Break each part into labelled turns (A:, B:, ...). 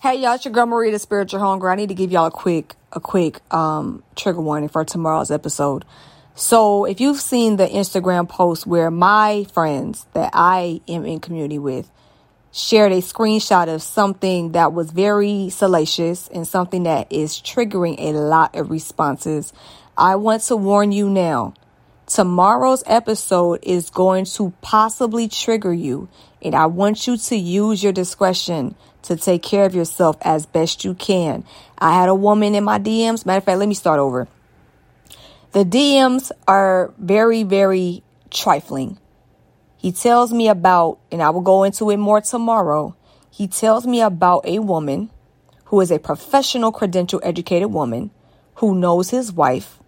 A: Hey y'all, it's your girl Maria, the Spiritual Homegirl. I need to give y'all a quick, a quick um, trigger warning for tomorrow's episode. So, if you've seen the Instagram post where my friends that I am in community with shared a screenshot of something that was very salacious and something that is triggering a lot of responses, I want to warn you now. Tomorrow's episode is going to possibly trigger you, and I want you to use your discretion to take care of yourself as best you can. I had a woman in my DMs. Matter of fact, let me start over. The DMs are very, very trifling. He tells me about, and I will go into it more tomorrow. He tells me about a woman who is a professional, credential, educated woman who knows his wife,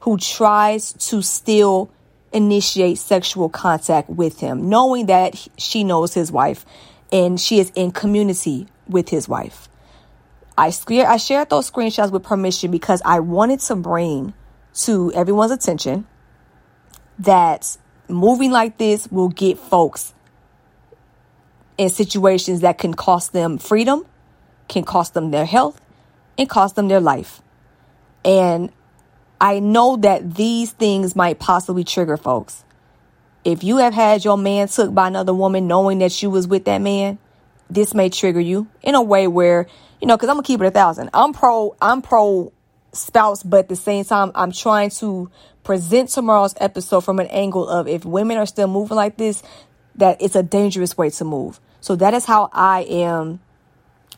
A: who tries to still initiate sexual contact with him, knowing that she knows his wife and she is in community with his wife. I, I shared those screenshots with permission because I wanted to bring to everyone's attention that moving like this will get folks in situations that can cost them freedom, can cost them their health, and cost them their life. And I know that these things might possibly trigger folks. If you have had your man took by another woman knowing that you was with that man, this may trigger you in a way where, you know, cause I'm gonna keep it a thousand. I'm pro, I'm pro spouse, but at the same time, I'm trying to present tomorrow's episode from an angle of if women are still moving like this, that it's a dangerous way to move. So that is how I am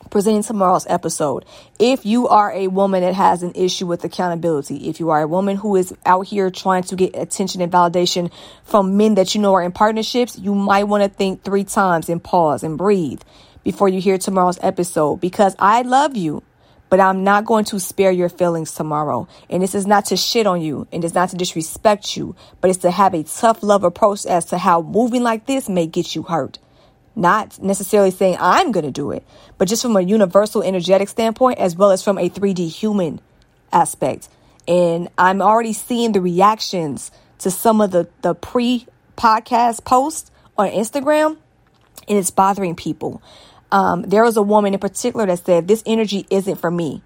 A: presenting tomorrow's episode. If you are a woman that has an issue with accountability, if you are a woman who is out here trying to get attention and validation from men that you know are in partnerships, you might want to think three times and pause and breathe before you hear tomorrow's episode because I love you. But I'm not going to spare your feelings tomorrow. And this is not to shit on you and it's not to disrespect you, but it's to have a tough love approach as to how moving like this may get you hurt. Not necessarily saying I'm going to do it, but just from a universal energetic standpoint, as well as from a 3D human aspect. And I'm already seeing the reactions to some of the, the pre podcast posts on Instagram, and it's bothering people. Um, there was a woman in particular that said, This energy isn't for me.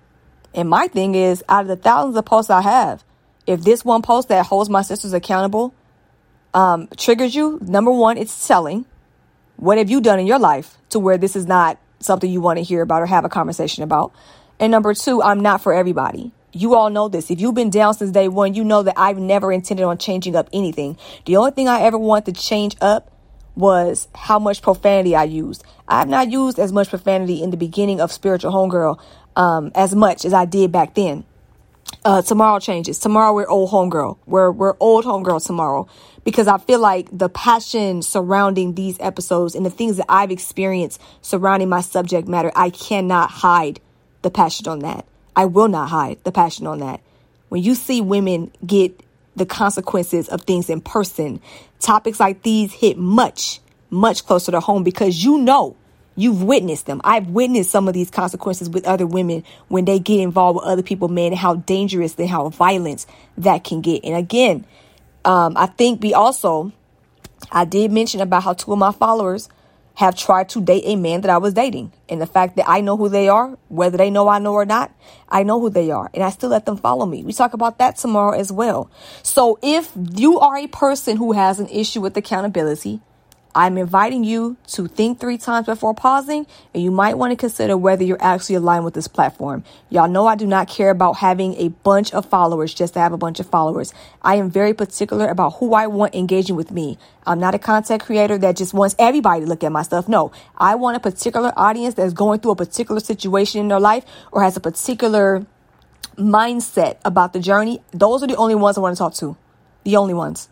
A: And my thing is, out of the thousands of posts I have, if this one post that holds my sisters accountable um, triggers you, number one, it's selling. What have you done in your life to where this is not something you want to hear about or have a conversation about? And number two, I'm not for everybody. You all know this. If you've been down since day one, you know that I've never intended on changing up anything. The only thing I ever wanted to change up was how much profanity I used. I have not used as much profanity in the beginning of Spiritual Homegirl um, as much as I did back then. Uh, tomorrow changes. Tomorrow we're old homegirl. We're we're old homegirl tomorrow because I feel like the passion surrounding these episodes and the things that I've experienced surrounding my subject matter, I cannot hide the passion on that. I will not hide the passion on that. When you see women get the consequences of things in person, topics like these hit much, much closer to home because you know You've witnessed them. I've witnessed some of these consequences with other women when they get involved with other people, men, how dangerous and how violent that can get. And again, um, I think we also, I did mention about how two of my followers have tried to date a man that I was dating. And the fact that I know who they are, whether they know I know or not, I know who they are. And I still let them follow me. We talk about that tomorrow as well. So if you are a person who has an issue with accountability, I'm inviting you to think three times before pausing, and you might want to consider whether you're actually aligned with this platform. Y'all know I do not care about having a bunch of followers just to have a bunch of followers. I am very particular about who I want engaging with me. I'm not a content creator that just wants everybody to look at my stuff. No, I want a particular audience that's going through a particular situation in their life or has a particular mindset about the journey. Those are the only ones I want to talk to. The only ones.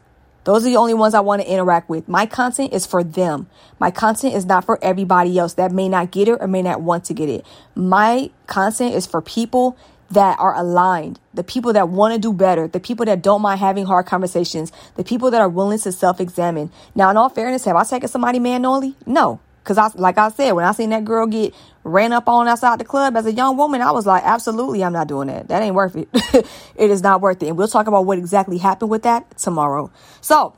A: Those are the only ones I want to interact with. My content is for them. My content is not for everybody else that may not get it or may not want to get it. My content is for people that are aligned, the people that want to do better, the people that don't mind having hard conversations, the people that are willing to self examine. Now, in all fairness, have I taken somebody manually? No. Cause I, like I said, when I seen that girl get ran up on outside the club as a young woman, I was like, absolutely, I'm not doing that. That ain't worth it. it is not worth it. And we'll talk about what exactly happened with that tomorrow. So,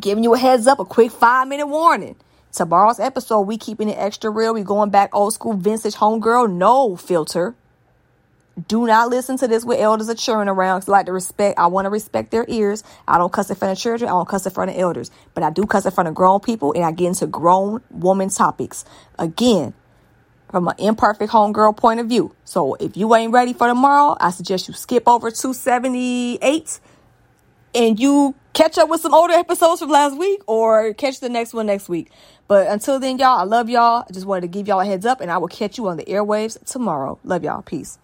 A: giving you a heads up, a quick five minute warning. Tomorrow's episode, we keeping it extra real. We going back old school vintage homegirl, no filter. Do not listen to this with elders are churning around. I like to respect. I want to respect their ears. I don't cuss in front of children. I don't cuss in front of elders, but I do cuss in front of grown people, and I get into grown woman topics. Again, from an imperfect homegirl point of view. So if you ain't ready for tomorrow, I suggest you skip over 278 and you catch up with some older episodes from last week or catch the next one next week. But until then, y'all, I love y'all. I just wanted to give y'all a heads up and I will catch you on the airwaves tomorrow. Love y'all. Peace.